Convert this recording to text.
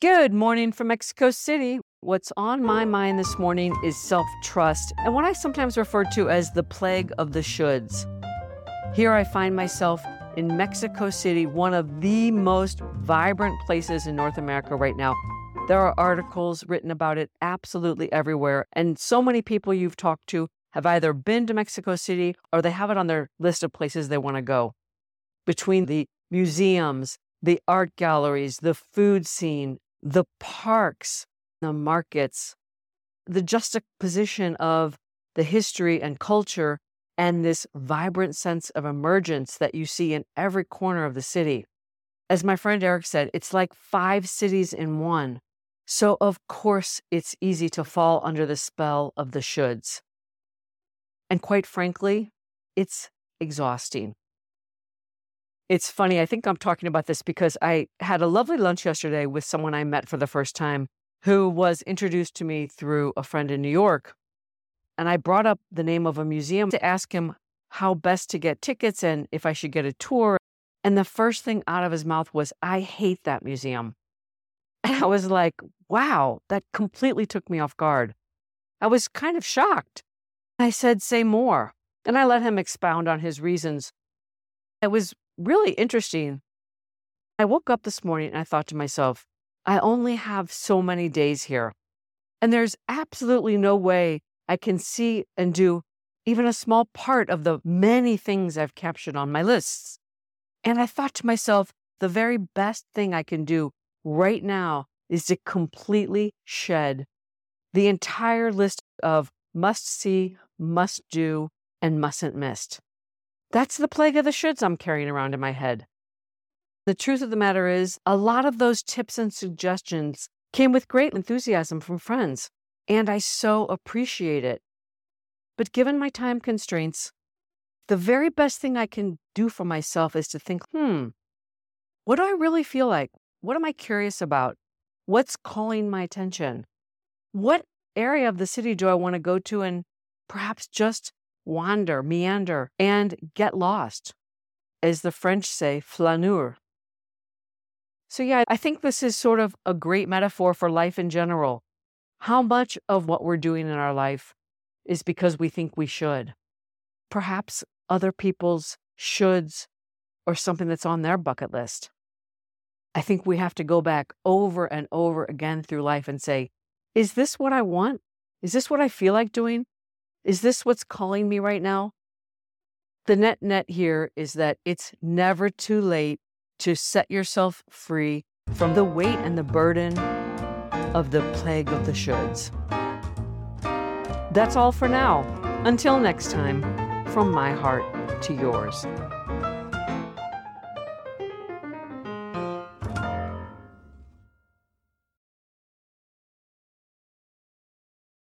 Good morning from Mexico City. What's on my mind this morning is self trust and what I sometimes refer to as the plague of the shoulds. Here I find myself in Mexico City, one of the most vibrant places in North America right now. There are articles written about it absolutely everywhere, and so many people you've talked to have either been to Mexico City or they have it on their list of places they want to go. Between the museums, the art galleries, the food scene, the parks, the markets, the juxtaposition of the history and culture and this vibrant sense of emergence that you see in every corner of the city. As my friend Eric said, it's like five cities in one. So, of course, it's easy to fall under the spell of the shoulds. And quite frankly, it's exhausting. It's funny. I think I'm talking about this because I had a lovely lunch yesterday with someone I met for the first time who was introduced to me through a friend in New York. And I brought up the name of a museum to ask him how best to get tickets and if I should get a tour. And the first thing out of his mouth was, I hate that museum. And I was like, wow, that completely took me off guard. I was kind of shocked. I said, say more. And I let him expound on his reasons. It was really interesting. I woke up this morning and I thought to myself, I only have so many days here. And there's absolutely no way I can see and do even a small part of the many things I've captured on my lists. And I thought to myself, the very best thing I can do right now is to completely shed the entire list of must see, must do, and mustn't miss. That's the plague of the shoulds I'm carrying around in my head. The truth of the matter is, a lot of those tips and suggestions came with great enthusiasm from friends, and I so appreciate it. But given my time constraints, the very best thing I can do for myself is to think, hmm, what do I really feel like? What am I curious about? What's calling my attention? What area of the city do I want to go to and perhaps just wander, meander, and get lost. As the French say, flaneur. So, yeah, I think this is sort of a great metaphor for life in general. How much of what we're doing in our life is because we think we should? Perhaps other people's shoulds or something that's on their bucket list. I think we have to go back over and over again through life and say, is this what I want? Is this what I feel like doing? Is this what's calling me right now? The net net here is that it's never too late to set yourself free from the weight and the burden of the plague of the shoulds. That's all for now. Until next time, from my heart to yours.